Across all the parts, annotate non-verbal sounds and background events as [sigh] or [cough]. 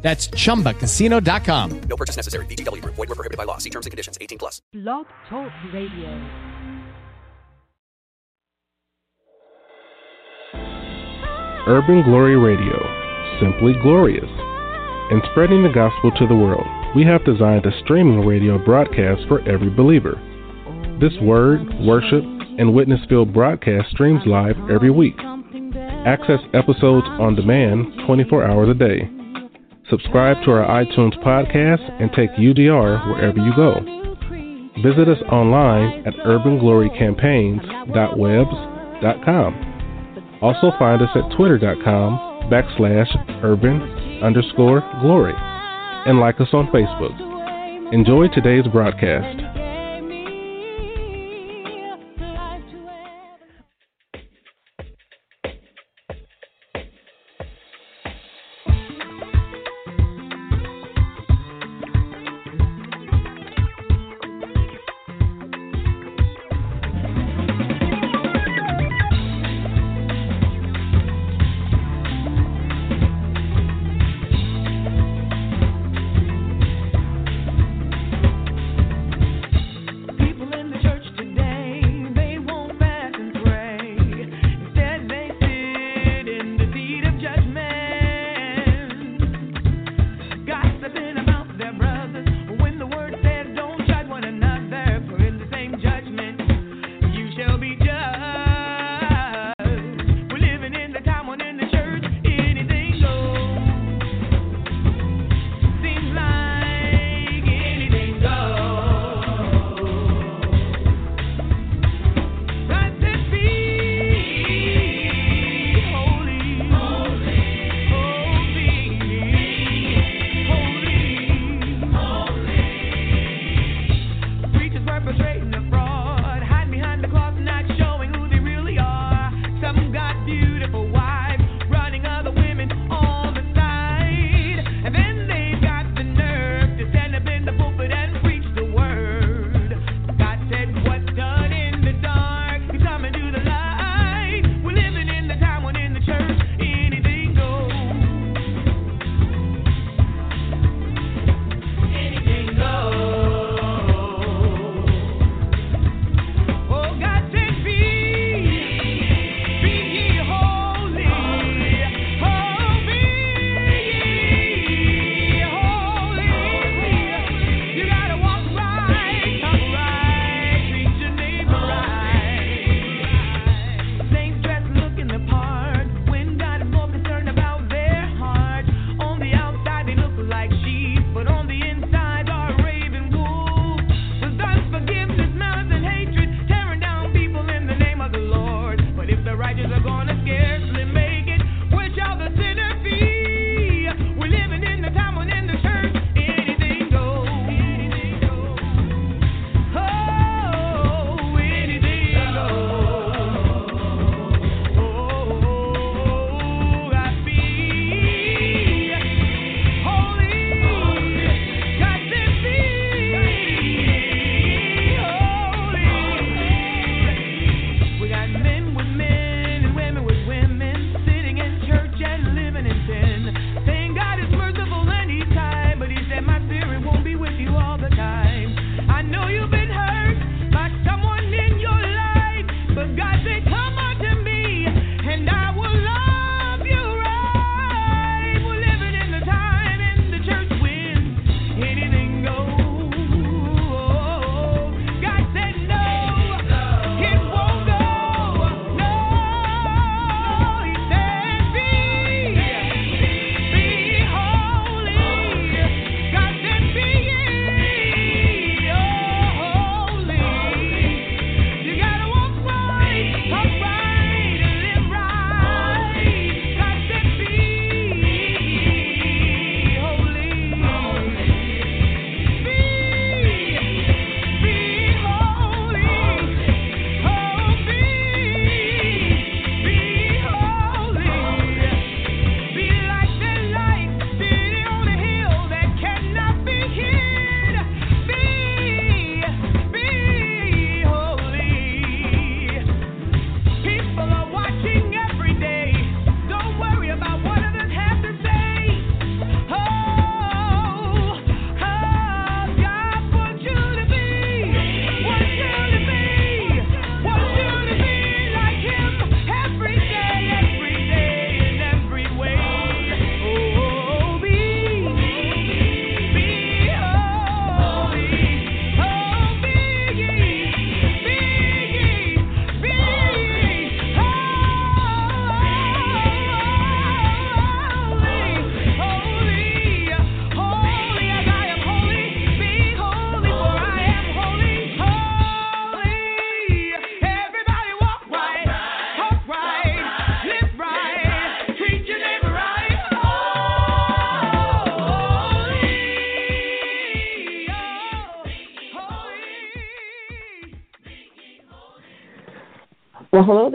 That's chumbacasino.com. No purchase necessary. VGW Group. Void were prohibited by law. See terms and conditions. 18 plus. Blog Talk Radio. Urban Glory Radio, simply glorious. In spreading the gospel to the world, we have designed a streaming radio broadcast for every believer. This word, worship, and witness filled broadcast streams live every week. Access episodes on demand 24 hours a day. Subscribe to our iTunes podcast and take UGR wherever you go. Visit us online at urbanglorycampaigns.webs.com. Also find us at twitter.com backslash urban underscore glory and like us on Facebook. Enjoy today's broadcast.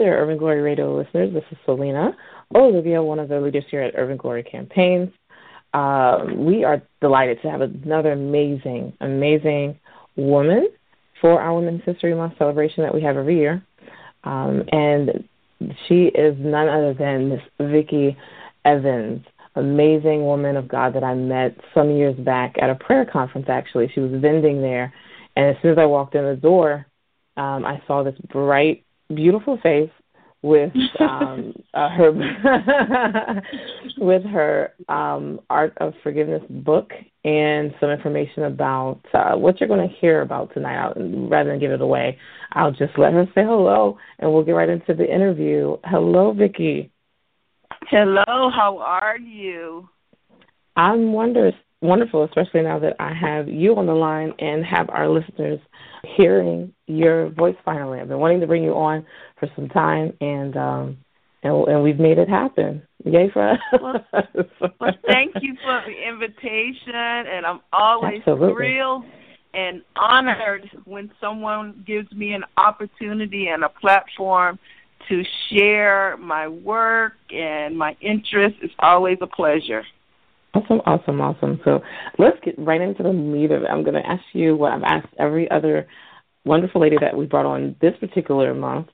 There, Urban Glory Radio listeners. This is Selena Olivia, one of the leaders here at Urban Glory Campaigns. Uh, we are delighted to have another amazing, amazing woman for our Women's History Month celebration that we have every year. Um, and she is none other than Miss Vickie Evans, amazing woman of God that I met some years back at a prayer conference, actually. She was vending there. And as soon as I walked in the door, um, I saw this bright, beautiful face with um, [laughs] uh, her [laughs] with her um, Art of Forgiveness book and some information about uh, what you're going to hear about tonight. I'll, rather than give it away, I'll just let her say hello, and we'll get right into the interview. Hello, Vickie. Hello, how are you? I'm wondrous, wonderful, especially now that I have you on the line and have our listeners hearing your voice finally. I've been wanting to bring you on for some time, and um, and, and we've made it happen. Yay for us! Well, [laughs] well, thank you for the invitation, and I'm always Absolutely. thrilled and honored when someone gives me an opportunity and a platform to share my work and my interests. It's always a pleasure. Awesome, awesome, awesome. So let's get right into the meat of it. I'm going to ask you what I've asked every other wonderful lady that we brought on this particular month.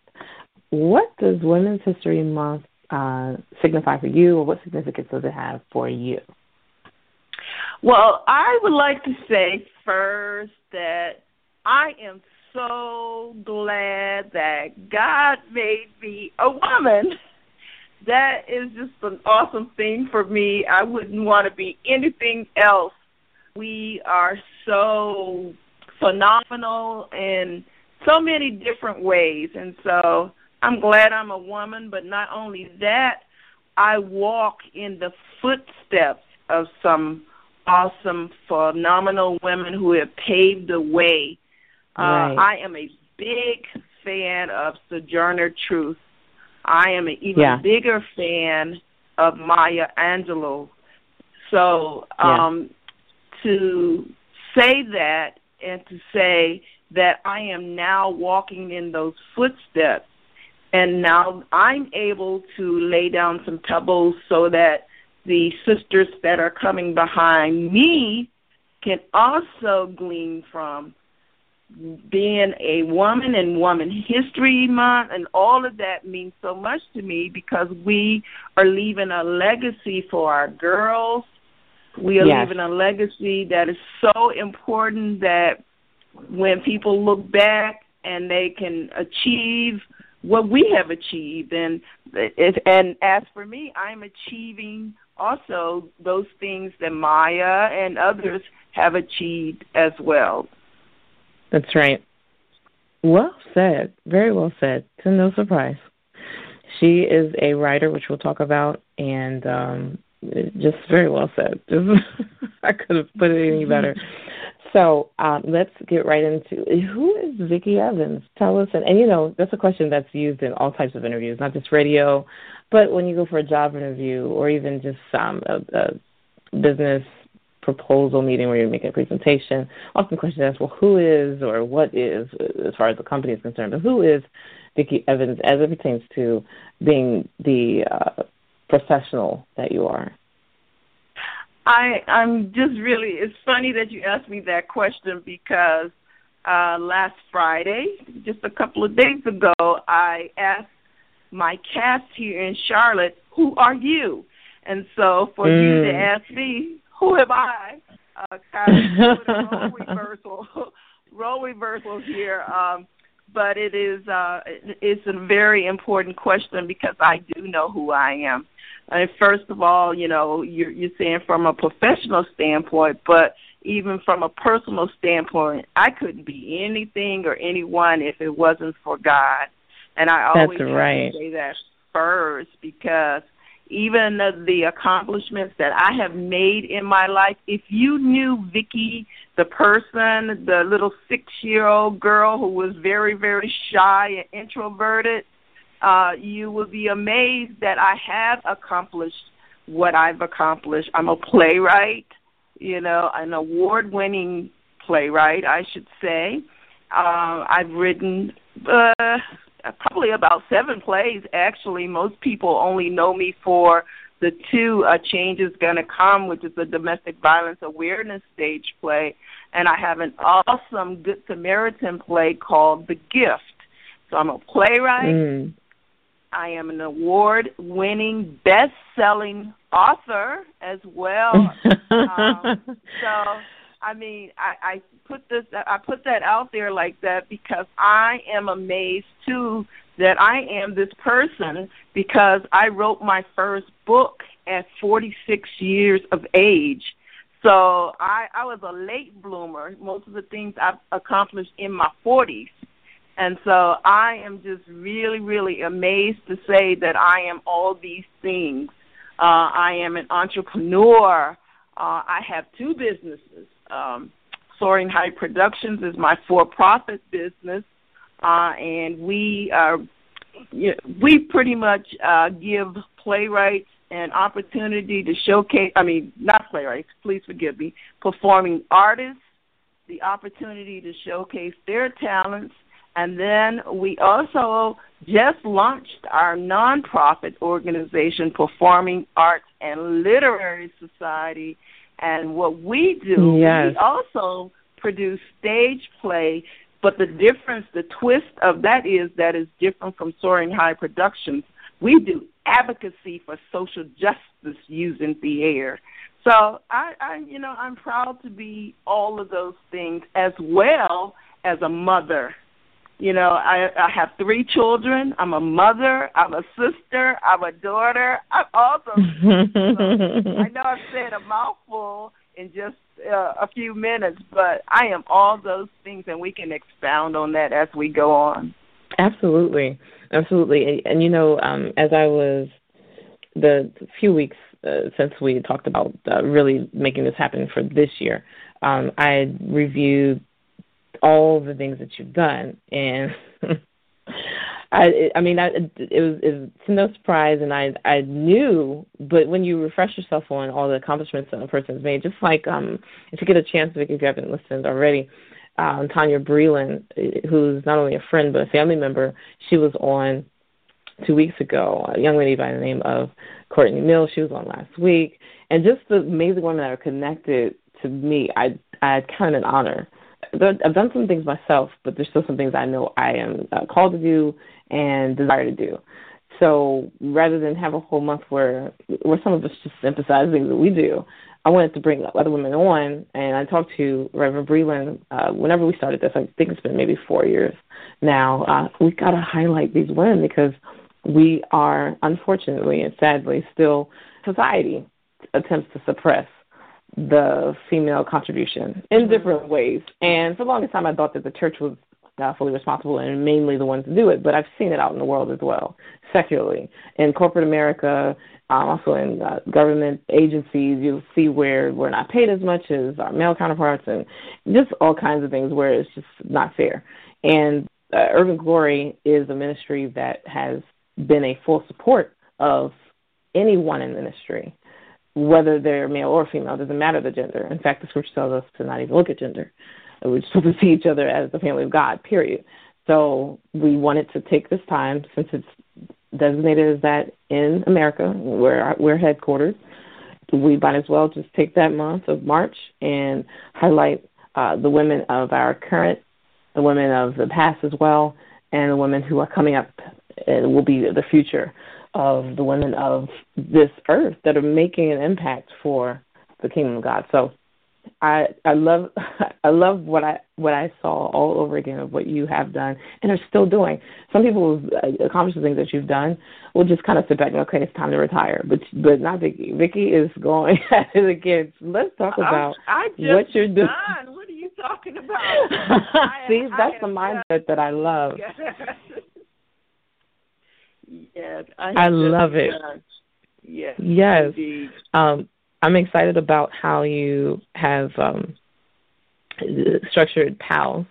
What does Women's History Month uh, signify for you, or what significance does it have for you? Well, I would like to say first that I am so glad that God made me a woman. [laughs] That is just an awesome thing for me. I wouldn't want to be anything else. We are so phenomenal in so many different ways. And so I'm glad I'm a woman, but not only that, I walk in the footsteps of some awesome, phenomenal women who have paved the way. Right. Uh, I am a big fan of Sojourner Truth. I am an even Yeah. bigger fan of Maya Angelou. So Yeah. um, to say that and to say that I am now walking in those footsteps and now I'm able to lay down some pebbles so that the sisters that are coming behind me can also glean from being a woman and Woman History Month and all of that means so much to me because we are leaving a legacy for our girls. We are Yes. leaving a legacy that is so important that when people look back and they can achieve what we have achieved and it, and as for me i'm achieving also those things that maya and others have achieved as well That's right. Well said. Very well said. To no surprise. She is a writer, which we'll talk about, and um, just very well said. Just, [laughs] I could have put it any better. So um, let's get right into who is Vickie Evans? Tell us, and, and you know that's a question that's used in all types of interviews, not just radio, but when you go for a job interview or even just um, a, a business proposal meeting where you're making a presentation. Often the question is, well, who is or what is, as far as the company is concerned, but who is Vickie Evans as it pertains to being the uh, professional that you are? I I'm just really it's funny that you asked me that question because uh last Friday, just a couple of days ago, I asked my cast here in Charlotte, "Who are you?" And so for you to Mm. ask me, "Who am I?" uh kind of [laughs] role reversal [laughs] role reversal here um but it is uh, it's a very important question because I do know who I am. And first of all, you know, you're you're saying from a professional standpoint, but even from a personal standpoint, I couldn't be anything or anyone if it wasn't for God. And I always right. say that first because even the, accomplishments that I have made in my life, if you knew Vickie, the person, the little six year old girl who was very, very shy and introverted, uh, you would be amazed that I have accomplished what I've accomplished. I'm a playwright, you know, an award winning playwright, I should say. Uh, I've written uh, probably about seven plays. Actually, most people only know me for the two uh, changes gonna come, which is a domestic violence awareness stage play, and I have an awesome Good Samaritan play called The Gift. So I'm a playwright. Mm. I am an award-winning, best-selling author as well. [laughs] um, so, I mean, I, I put this, I put that out there like that because I am amazed too that I am this person because I wrote my first book at 46 years of age. So I, I was a late bloomer. Most of the things I've accomplished in my 40s. And so I am just really, really amazed to say that I am all these things. Uh, I am an entrepreneur. Uh, I have two businesses. Um, Soaring High Productions is my for-profit business, uh, and we are we pretty much uh, give playwrights an opportunity to showcase. I mean, not playwrights. Please forgive me. Performing artists the opportunity to showcase their talents and then we also just launched our nonprofit organization, Performing Arts and Literary Society. And what we do, yes. we also produce stage play, but the difference, the twist of that is that is different from Soaring High Productions. We do advocacy for social justice using the air. So I, I, you know, I'm proud to be all of those things as well as a mother you know, I I have three children. I'm a mother. I'm a sister. I'm a daughter. I'm all those things. So [laughs] I know I've said a mouthful in just uh, a few minutes, but I am all those things, and we can expound on that as we go on. Absolutely, absolutely. And, and you know, um, as I was the few weeks uh, since we talked about uh, really making this happen for this year, um, I reviewed all the things that you've done. And [laughs] I I mean I it was it was no surprise and I I knew but when you refresh yourself on all the accomplishments that a person's made just like um if you get a chance if you haven't listened already um Tanya Breland who's not only a friend but a family member she was on two weeks ago a young lady by the name of Courtney Mills. She was on last week. And just the amazing women that are connected to me I I kind of an honor I've done some things myself, but there's still some things I know I am uh, called to do and desire to do. So rather than have a whole month where where some of us just emphasize things that we do, I wanted to bring other women on, and I talked to Reverend Breland uh, whenever we started this. I think it's been maybe four years now. Uh, we got to highlight these women because we are unfortunately and sadly still society attempts to suppress the female contribution in mm-hmm. different ways. And for the longest time, I thought that the church was uh, fully responsible and mainly the ones to do it, but I've seen it out in the world as well, secularly. In corporate America, um, also in uh, government agencies, you'll see where we're not paid as much as our male counterparts and just all kinds of things where it's just not fair. And uh, Urban Glory is a ministry that has been a full support of anyone in ministry whether they're male or female, doesn't matter the gender. In fact, the scripture tells us to not even look at gender. We're supposed to see each other as the family of God, period. So we wanted to take this time, since it's designated as that in America, where we're headquartered, we might as well just take that month of March and highlight uh, the women of our current, the women of the past as well, and the women who are coming up and will be the future of the women of this earth that are making an impact for the kingdom of God. So I I love [laughs] I love what I what I saw all over again of what you have done and are still doing. Some people uh, accomplish the things that you've done will just kind of sit back and okay, it's time to retire. But but not Vickie. Vickie is going [laughs] at it again. Let's talk about I, I what you're doing. Done. What are you talking about? [laughs] See, I, that's the mindset that I love. Yes, I, I love it. Yes. Yes. Um, I'm excited about how you have um, structured PALS,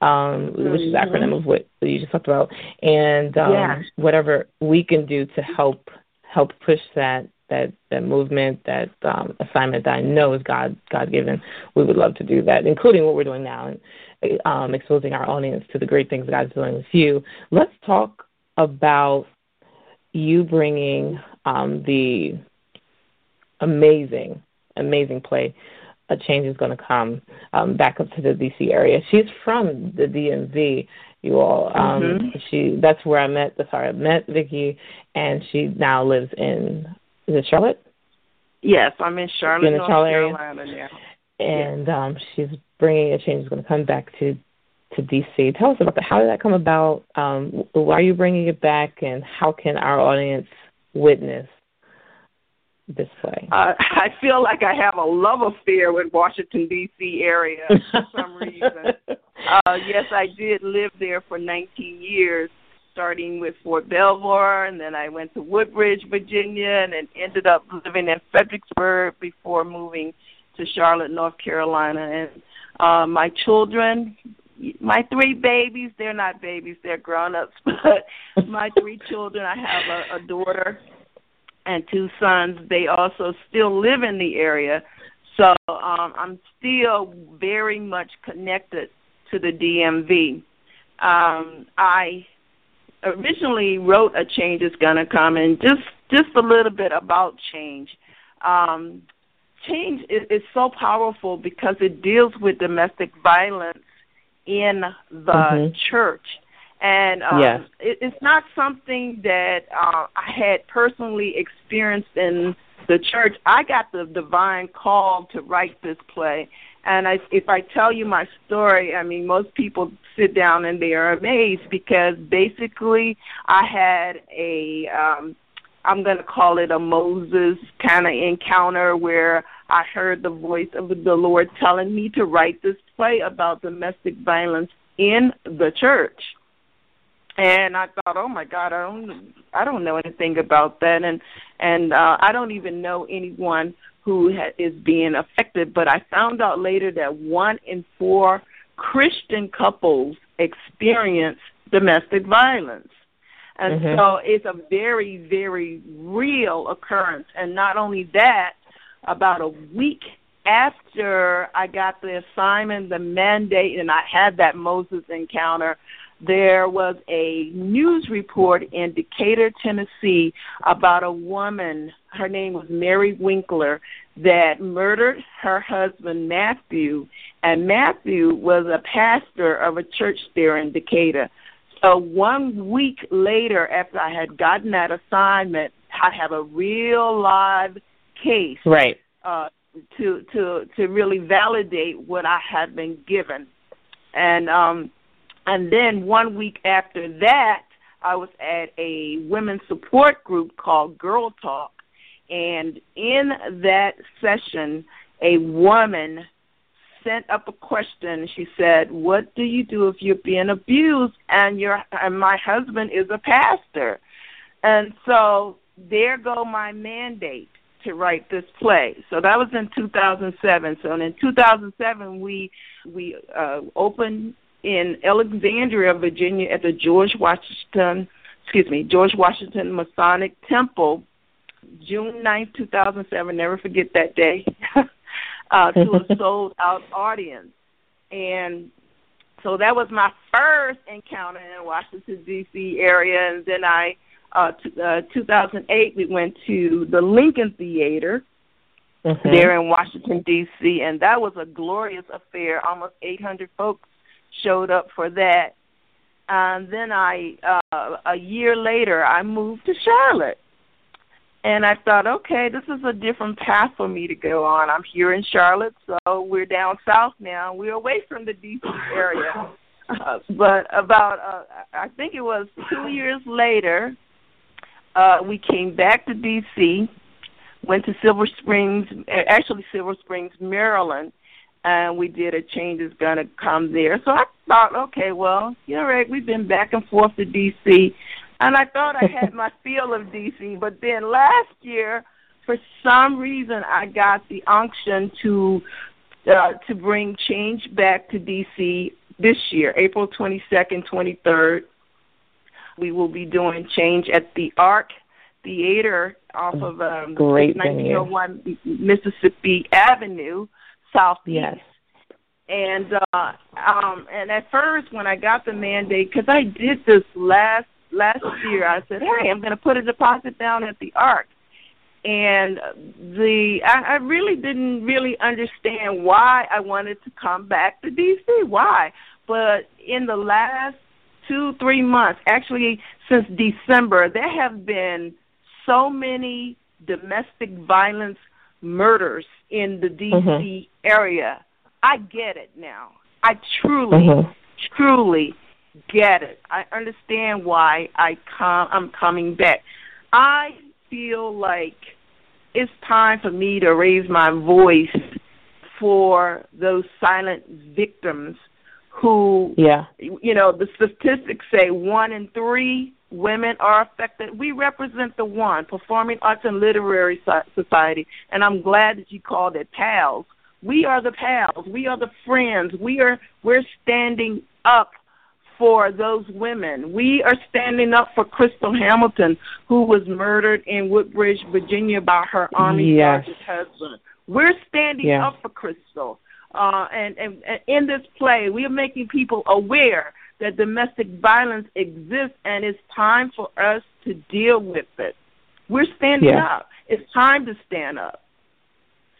um, mm-hmm. which is the Mm-hmm. acronym of what you just talked about, and um, Yeah. whatever we can do to help help push that that that movement, that um, assignment that I know is God God given. We would love to do that, including what we're doing now. And um, exposing our audience to the great things God's doing with you. Let's talk about you bringing um, the amazing, amazing play. A change is going to come um, back up to the DC area. She's from the DMV. You all, um, Mhm. she that's where I met. The sorry, I met Vickie, and she now lives in is it Charlotte? Yes, I'm in Charlotte, in the North Charlotte area? Carolina now. and um, she's bringing a change. Is going to come back to to DC. Tell us about that. How did that come about? Um, why are you bringing it back, and how can our audience witness this play? Uh, I feel like I have a love affair with Washington D.C. area for some reason. [laughs] Uh, yes, I did live there for 19 years, starting with Fort Belvoir, and then I went to Woodbridge, Virginia, and then ended up living in Fredericksburg before moving to Charlotte, North Carolina. And uh, my children, my three babies, they're not babies, they're grown ups, [laughs] but my three children, I have a, a daughter and two sons. They also still live in the area. So um, I'm still very much connected to the DMV. Um, I originally wrote a change is going to come, and just just a little bit about change. Um, change is, is so powerful because it deals with domestic violence in the Mhm. church, and um, Yes. it, it's not something that uh, I had personally experienced in the church. I got the divine call to write this play, and I, if I tell you my story, I mean, most people sit down and they are amazed because basically I had a, um, I'm going to call it a Moses kind of encounter where I heard the voice of the Lord telling me to write this play about domestic violence in the church. And I thought, oh my God, I don't, I don't know anything about that, and and uh, I don't even know anyone who ha- is being affected. But I found out later that one in four Christian couples experience domestic violence. And Mhm. so it's a very, very real occurrence. And not only that, about a week after I got the assignment, the mandate, and I had that Moses encounter, there was a news report in Decatur, Tennessee, about a woman. Her name was Mary Winkler that murdered her husband Matthew, and Matthew was a pastor of a church there in Decatur. So one week later, after I had gotten that assignment, I have a real live case Right. uh, to to to really validate what I had been given, and um, and then one week after that, I was at a women's support group called Girl Talk, and in that session, a woman sent up a question. She said, "What do you do if you're being abused and your and my husband is a pastor?" And so there go my mandate to write this play. So that was in 2007. So in 2007 we we uh, opened in Alexandria, Virginia, at the George Washington, excuse me, George Washington Masonic Temple, June 9th, 2007. Never forget that day. [laughs] uh, to a [laughs] sold out audience, and so that was my first encounter in Washington D.C. area, and then I uh, t- uh, 2008, we went to the Lincoln Theater Mhm. there in Washington D.C., and that was a glorious affair. Almost 800 folks showed up for that. And then I, uh, a year later, I moved to Charlotte, and I thought, okay, this is a different path for me to go on. I'm here in Charlotte, so we're down south now. We're away from the D.C. area. Uh, but about, uh, I think it was two years later, uh, we came back to D.C., went to Silver Springs, uh, actually Silver Springs, Maryland, and we did a change is to come there. So I thought, okay, well, you know, Rick, we've been back and forth to D.C., and I thought I had [laughs] my feel of D.C., but then last year, for some reason, I got the unction to uh, to bring change back to D.C. this year, April 22nd, 23rd. We will be doing change at the Arc Theater off of um, Great venue. 1901 Mississippi Avenue, Southeast. Yes. And uh, um, and at first, when I got the mandate, because I did this last last year, I said, "Hey, I'm going to put a deposit down at the Arc." And the I, I really didn't really understand why I wanted to come back to DC. Why? But in the last two, three months, actually since December, there have been so many domestic violence murders in the DC Mhm. area. I get it now. I truly, Mhm. truly get it. I understand why I come. I'm coming back. I feel like it's time for me to raise my voice for those silent victims who Yeah. you know, the statistics say one in three women are affected. We represent the one, Performing Arts and Literary Society, and I'm glad that you called it pals. We are the pals. We are the friends. We are we're standing up for those women. We are standing up for Crystal Hamilton, who was murdered in Woodbridge, Virginia, by her Army Yes. husband. We're standing Yeah. up for Crystal. Uh, and, and, and in this play, we are making people aware that domestic violence exists, and it's time for us to deal with it. We're standing Yeah. up. It's time to stand up.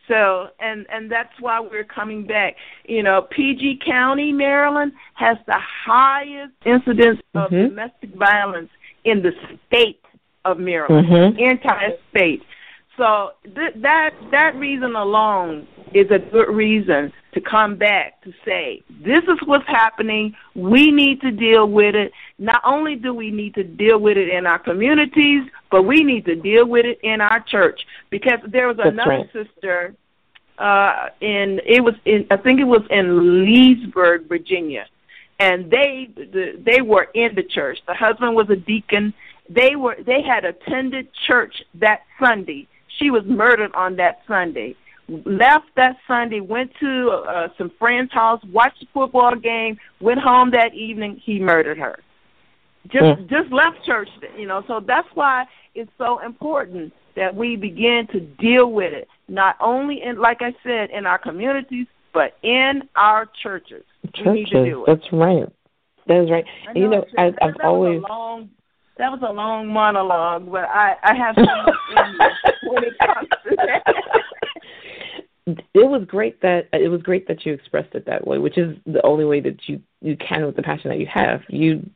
So, and and that's why we're coming back. You know, PG County, Maryland, has the highest incidence of Mhm. domestic violence in the state of Maryland Mhm. entire state. So th- that that reason alone is a good reason to come back to say this is what's happening. We need to deal with it. Not only do we need to deal with it in our communities, but we need to deal with it in our church because there was That's another right. sister uh in it was in I think it was in Leesburg, Virginia. And they the, they were in the church. The husband was a deacon. They were they had attended church that Sunday. She was murdered on that Sunday. Left that Sunday, went to uh, some friend's house, watched the football game, went home that evening. He murdered her. Just Mm. just left church, you know. So that's why it's so important that we begin to deal with it, not only in, like I said, in our communities, but in our churches. We need to Churches. do it. That's right. That is right. I And, you know, I, I've that always. was a long that was a long monologue, but I I have so much in [laughs] when it comes to that. It was great that it was great that you expressed it that way, which is the only way that you you can with the passion that you have. You,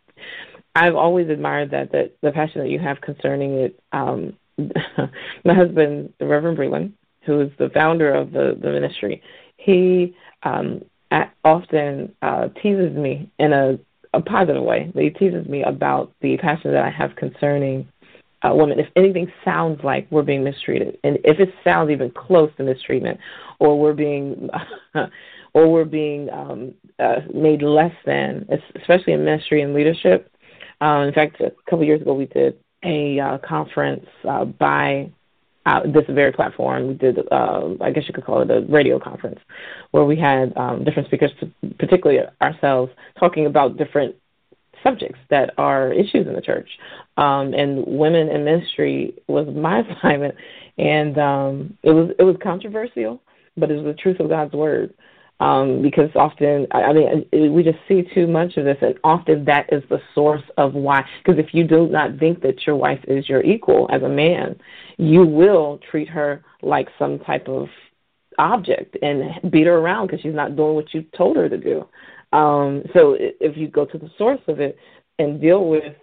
I've always admired that that the passion that you have concerning it. Um, [laughs] my husband, the Reverend Breland, who is the founder of the the ministry, he um, often uh, teases me in a a positive way. He teases me about the passion that I have concerning uh, women. If anything sounds like we're being mistreated, and if it sounds even close to mistreatment, or we're being, [laughs] or we're being um, uh, made less than, especially in ministry and leadership. Um, in fact, a couple years ago, we did a uh, conference uh, by uh, this very platform. We did, uh, I guess you could call it a radio conference, where we had um, different speakers, particularly ourselves, talking about different subjects that are issues in the church. Um, and women in ministry was my [laughs] assignment, and um, it was it was controversial, but it was the truth of God's word. Um, because often, I I mean, it- we just see too much of this, and often that is the source of why. Because if you do not think that your wife is your equal as a man, you will treat her like some type of object and beat her around because she's not doing what you told her to do. Um, so if you go to the source of it and deal with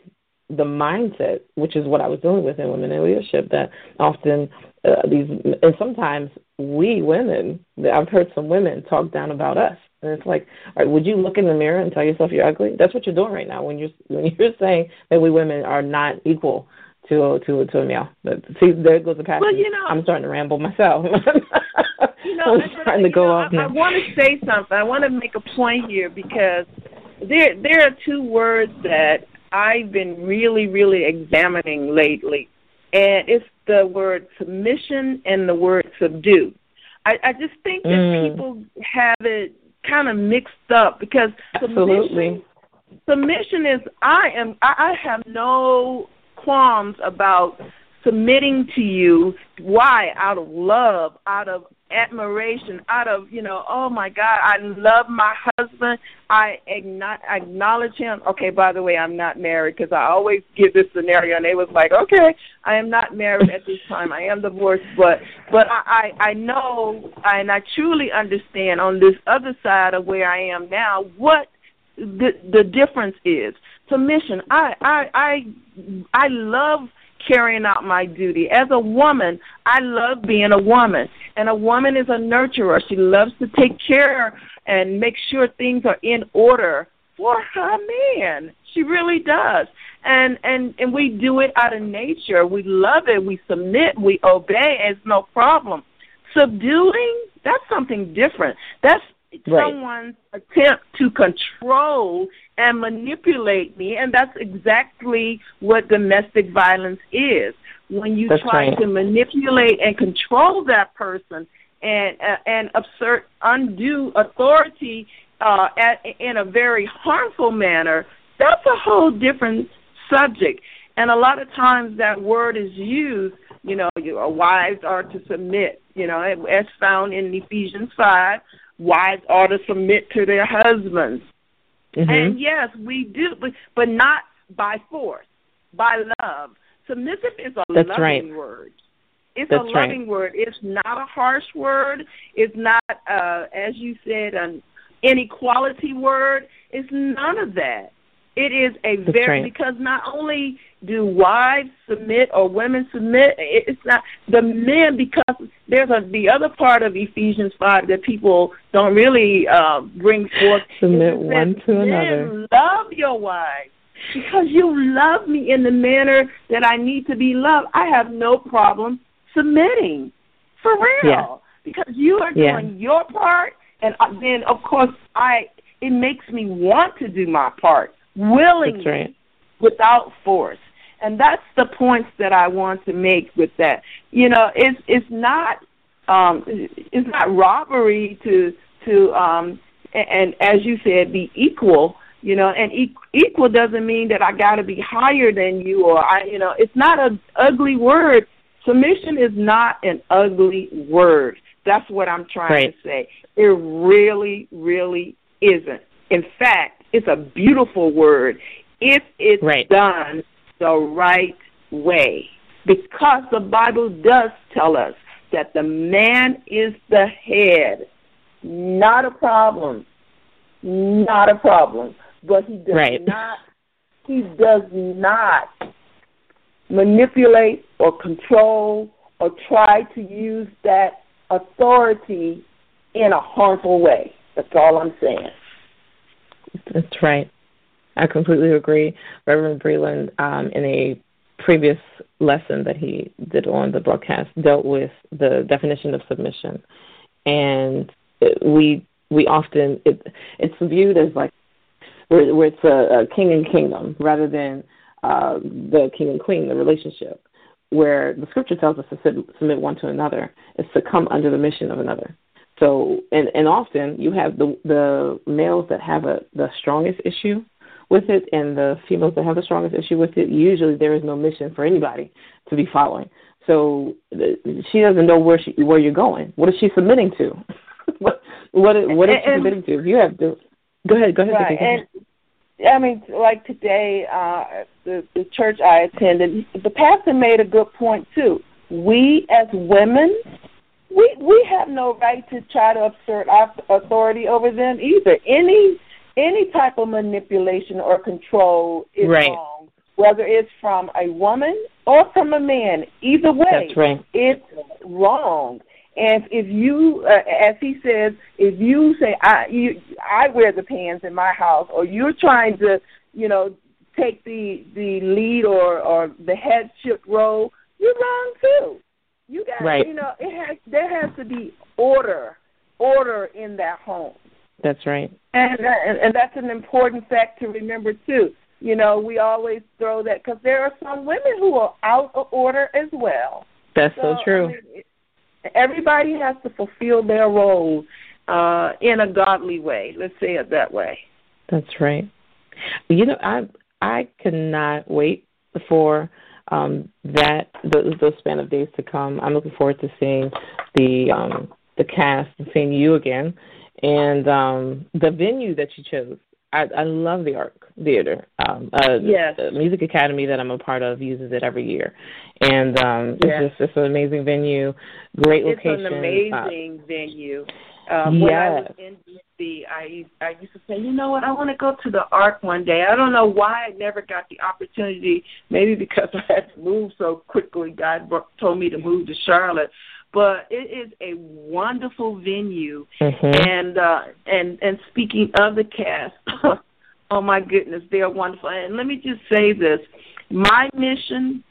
the mindset, which is what I was dealing with in women in leadership, that often uh, these, and sometimes we women, I've heard some women talk down about us, and it's like, all right, would you look in the mirror and tell yourself you're ugly? That's what you're doing right now when you're when [laughs] you're saying that we women are not equal to to to a male. But see, there goes the passion. Well, you know- I'm starting to ramble myself. [laughs] You know, [laughs] I'm starting to go know, off I. I want to say something. I want to make a point here because there there are two words that I've been really really examining lately, and it's the word submission and the word subdue. I, I just think that Mm. people have it kind of mixed up because Absolutely. submission, submission is I am I, I have no qualms about submitting to you. Why? Out of love, out of admiration, out of you know, oh my God, I love my husband. I acknowledge him. Okay, by the way, I'm not married because I always give this scenario, and they was like, okay, I am not married at this time. I am divorced, but but I I, I know and I truly understand on this other side of where I am now what the the difference is. Submission. I I I I love carrying out my duty. As a woman, I love being a woman. And a woman is a nurturer. She loves to take care and make sure things are in order for her man. She really does. And and and we do it out of nature. We love it. We submit. We obey. It's no problem. Subduing, that's something different. That's right. someone's attempt to control and manipulate me, and that's exactly what domestic violence is. When you that's try right. to manipulate and control that person and uh, and assert undue authority uh, at, in a very harmful manner, that's a whole different subject. And a lot of times that word is used, you know, your wives are to submit, you know, as found in Ephesians 5, wives are to submit to their husbands. Mm-hmm. And yes, we do, but, but not by force, by love. Submissive is a That's loving right. word. It's That's a loving right. word. It's not a harsh word. It's not, uh, as you said, an inequality word. It's none of that. It is a That's very right. because not only do wives submit or women submit, it's not the men because there's a the other part of Ephesians five that people don't really uh, bring forth. Submit one to "Men, another." Love your wives because you love me in the manner that I need to be loved. I have no problem submitting for real Yeah. because you are Yeah. doing your part, and uh, then of course I it makes me want to do my part willingly right. without force. And that's the points that I want to make with that. You know, it's it's not um it's not robbery to to um and, and as you said be equal, you know, and e- equal doesn't mean that I got to be higher than you or I you know, it's not an ugly word. Submission is not an ugly word. That's what I'm trying Right. to say. It really really isn't. In fact, it's a beautiful word if it's Right. done the right way. Because the Bible does tell us that the man is the head. Not a problem. Not a problem. But he does Right. not he does not manipulate or control or try to use that authority in a harmful way. That's all I'm saying. That's right. I completely agree. Reverend Breland, um, in a previous lesson that he did on the broadcast, dealt with the definition of submission, and we we often it, it's viewed as like where, where it's a, a king and kingdom rather than uh, the king and queen, the relationship, where the scripture tells us to sub- submit one to another is to come under the mission of another. So, and, and often you have the the males that have a the strongest issue with it, and the females that have the strongest issue with it. Usually, there is no mission for anybody to be following. So she doesn't know where she where you're going. What is she submitting to? [laughs] what what is, what is she submitting to? You have to go ahead. Go ahead. Right. Vickie, go ahead. And I mean, like today, uh, the the church I attended, the pastor made a good point too. We as women, we we have no right to try to assert our authority over them either. Any any type of manipulation or control is Right. wrong, whether it's from a woman or from a man. Either way, That's right. it's wrong. And if you, uh, as he says, if you say I you I wear the pants in my house, or you're trying to, you know, take the the lead or or the headship role, you're wrong too. You got, Right. you know, it has there has to be order, order in that home. That's right. And, and and that's an important fact to remember too. You know, we always throw that because there are some women who are out of order as well. That's so, I true. mean, everybody has to fulfill their role uh, in a godly way. Let's say it that way. That's right. You know, I I cannot wait for um, that those, those span of days to come. I'm looking forward to seeing the um, the cast and seeing you again, and um, the venue that you chose. I, I love the Arc Theater. Um, uh, Yes. The Music Academy that I'm a part of uses it every year, and um, Yes. it's just it's an amazing venue, great It's location. It's an uh, amazing venue. Um, When I was in DC, I I used to say, you know what, I want to go to the Arc one day. I don't know why I never got the opportunity. Maybe because [laughs] I had to move so quickly. God told me to move to Charlotte, but it is a wonderful venue. mhm. And uh, and and speaking of the cast, [laughs] oh my goodness, they are wonderful. And let me just say this: my mission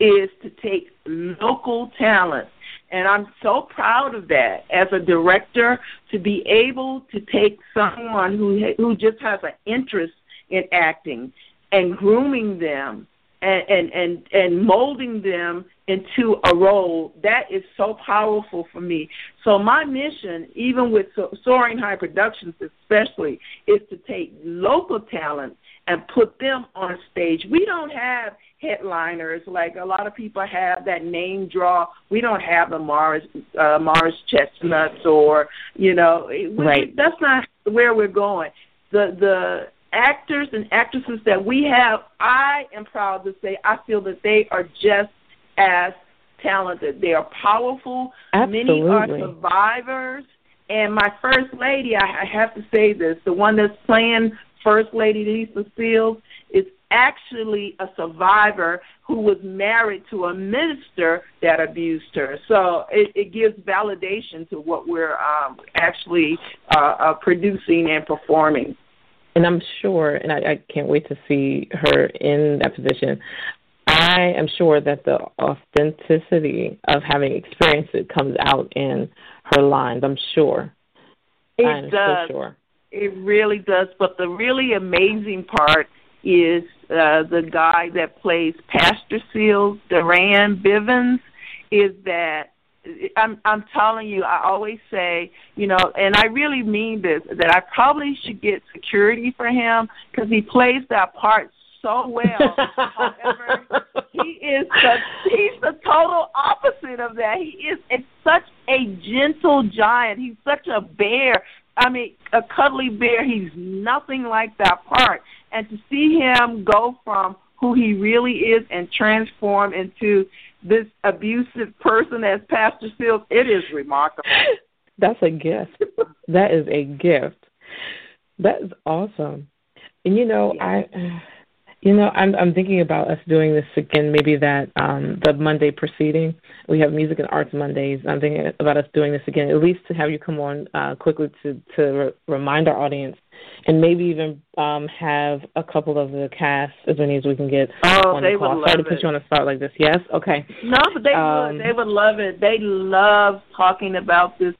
is to take local talent, and I'm so proud of that as a director to be able to take someone who who just has an interest in acting and grooming them and and and, and molding them into a role that is so powerful for me. So my mission, even with Soaring High Productions especially, is to take local talent and put them on stage. We don't have headliners like a lot of people have that name draw. We don't have the Mars uh, Morris Chestnuts or you know we- Right. that's not where we're going. The the actors and actresses that we have, I am proud to say I feel that they are just as talented. They are powerful. Absolutely. Many are survivors. And my first lady, I, have to say this, the one that's playing First Lady Lisa Fields is actually a survivor who was married to a minister that abused her. So it, it gives validation to what we're um, actually uh, uh, producing and performing. and I'm sure, and I, I can't wait to see her in that position. I am sure that the authenticity of having experienced it comes out in her lines. I'm sure. It I'm does. so sure. It really does. But the really amazing part is uh, the guy that plays Pastor Seals, Duran Bivens, is that I'm I'm telling you, I always say, you know, and I really mean this, that I probably should get security for him because he plays that part so well. [laughs] However, he is the he's the total opposite of that. He is a, such a gentle giant. He's such a bear. I mean, a cuddly bear. He's nothing like that part. And to see him go from who he really is and transform into this abusive person as Pastor Seals, it is remarkable. [laughs] That's a gift. that is a gift. That is awesome. And you know, I you know, I'm I'm thinking about us doing this again, maybe that um the Monday preceding. We have music and arts Mondays. I'm thinking about us doing this again, at least to have you come on uh quickly to to re- remind our audience and maybe even um have a couple of the cast as many as we can get Oh, on they the would call. Sorry to it. put you on the spot like this. Yes? Okay. No, but they Um, would. They would love it. They love talking about this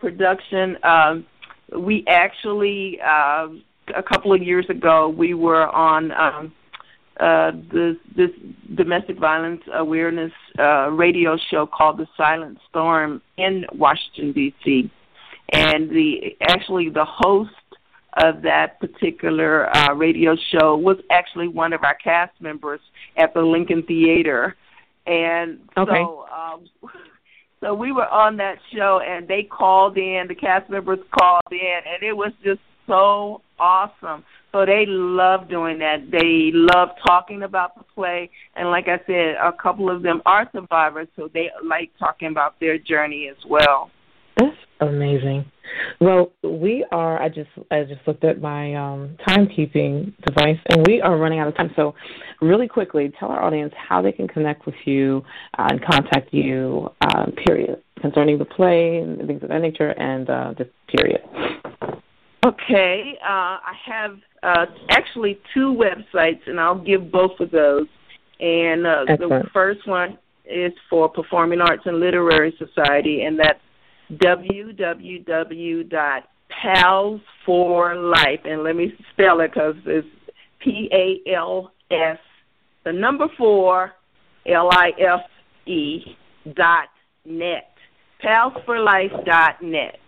production. Um, we actually, um, a couple of years ago, we were on um, uh, this this domestic violence awareness uh, radio show called The Silent Storm in Washington D.C. And the actually the host of that particular uh, radio show was actually one of our cast members at the Lincoln Theater, and Okay. so um, so we were on that show, and they called in. The cast members called in, and it was just so awesome. So they love doing that. They love talking about the play, and like I said, a couple of them are survivors, so they like talking about their journey as well. That's amazing. Well, we are. I just I just looked at my um, timekeeping device, and we are running out of time. So, really quickly, tell our audience how they can connect with you uh, and contact you. Uh, period. Concerning the play and things of that nature, and uh, just period. Okay, uh, I have uh, actually two websites, and I'll give both of those. And uh, the first one is for Performing Arts and Literary Society, and that's www.pals4life. And let me spell it because it's P A L S, the number four, L I F E dot net. Pals for life dot net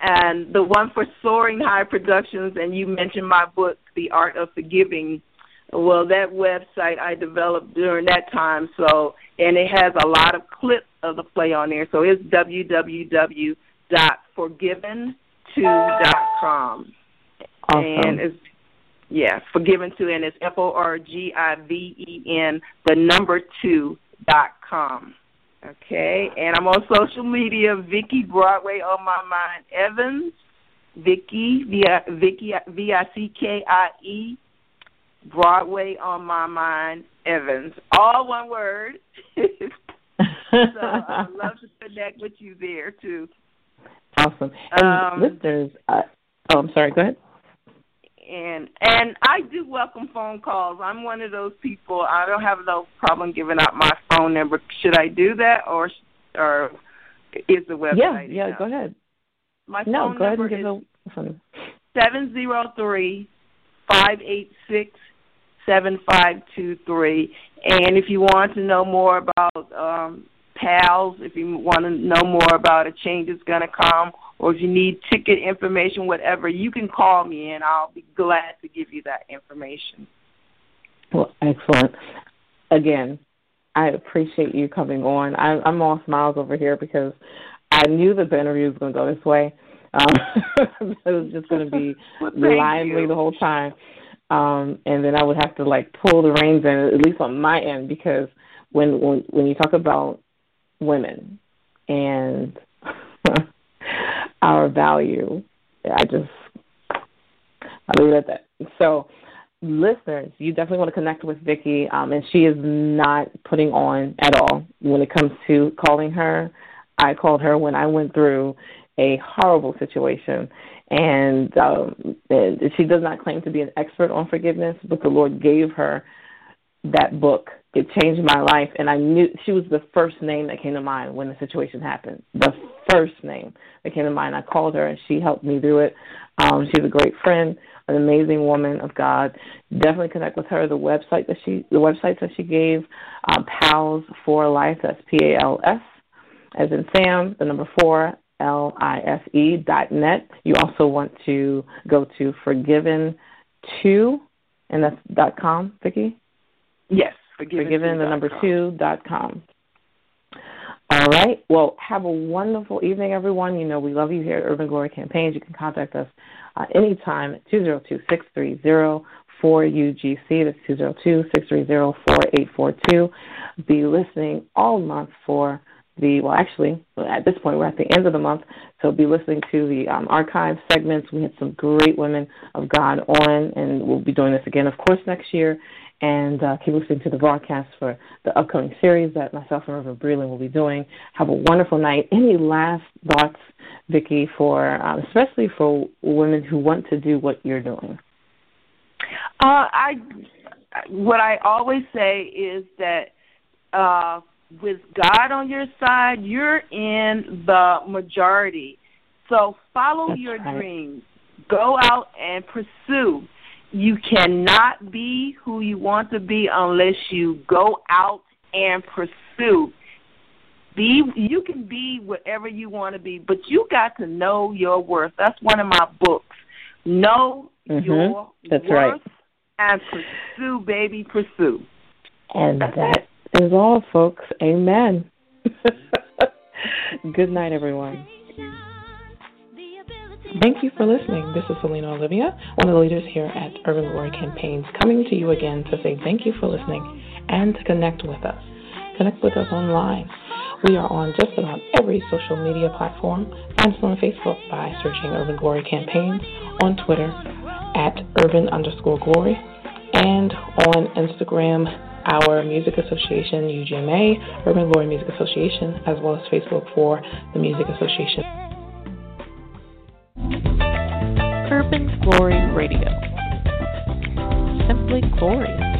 and the one for Soaring High Productions, and you mentioned my book, The Art of Forgiving. Well, that website I developed during that time, so and it has a lot of clips of the play on there. So it's www.forgiven2.com. Awesome. And it's yeah, forgiven to and it's F O R G I V E N the number two dot com. Okay, and I'm on social media, Vickie Broadway on my mind Evans, Vickie V I Vickie V I C K I E Broadway on my mind Evans, all one word. [laughs] so I'd love to connect with you there too. Awesome. And Um, listeners, uh, oh, I'm sorry. Go ahead. And and I do welcome phone calls. I'm one of those people. I don't have no problem giving out my phone number. Should I do that, or or is the website? Yeah, yeah. enough? Go ahead. My No, phone go ahead number and give is the seven zero three five eight six seven five two three. And if you want to know more about um, pals, if you want to know more about a change that's going to come, or if you need ticket information, whatever, you can call me and I'll be glad to give you that information. Well, excellent. Again, I appreciate you coming on. I, I'm all smiles over here because I knew that the interview was going to go this way. Um, [laughs] it was just going to be [laughs] Well, lively you. the whole time, um, and then I would have to like pull the reins in, at least on my end, because when when when you talk about women and [laughs] our value, I just I leave it at that. So listeners, you definitely want to connect with Vickie, um, and she is not putting on at all when it comes to calling her. I called her when I went through a horrible situation, and, um, and she does not claim to be an expert on forgiveness, but the Lord gave her that book. It changed my life, and I knew she was the first name that came to mind when the situation happened. The first name that came to mind. I called her, and she helped me through it. Um, she's a great friend, an amazing woman of God. Definitely connect with her. The website that she, the websites that she gave, um, Pals for Life. That's P A L S, as in Sam. The number four, L I S E dot net. You also want to go to Forgiven two, and that's dot com, Vickie. Yes, forgiven, Forgiven the number two dot com. All right. Well, have a wonderful evening, everyone. You know we love you here at Urban Glory Campaigns. You can contact us uh, anytime at 202-630-4UGC. That's 202-630-4842. Be listening all month for the, well, actually, at this point, we're at the end of the month, so be listening to the um, archive segments. We had some great women of God on, and we'll be doing this again, of course, next year. And uh, keep listening to the broadcast for the upcoming series that myself and Reverend Breland will be doing. Have a wonderful night. Any last thoughts, Vickie, for um, especially for women who want to do what you're doing? Uh, I what I always say is that uh, with God on your side, you're in the majority. So follow That's your right. dreams. Go out and pursue. You cannot be who you want to be unless you go out and pursue. Be you can be whatever you want to be, but you got to know your worth. That's one of my books. Know Mhm. your That's worth right. and pursue, baby, pursue. And that is all, folks. Amen. [laughs] Good night, everyone. Thank you for listening. This is Selena Olivia, one of the leaders here at Urban Glory Campaigns, coming to you again to say thank you for listening and to connect with us. Connect with us online. We are on just about every social media platform. Find us on Facebook by searching Urban Glory Campaigns, on Twitter at urban underscore glory, and on Instagram, our music association, UGMA, Urban Glory Music Association, as well as Facebook for the Music Association. Urban Glory Radio. Simply glorious.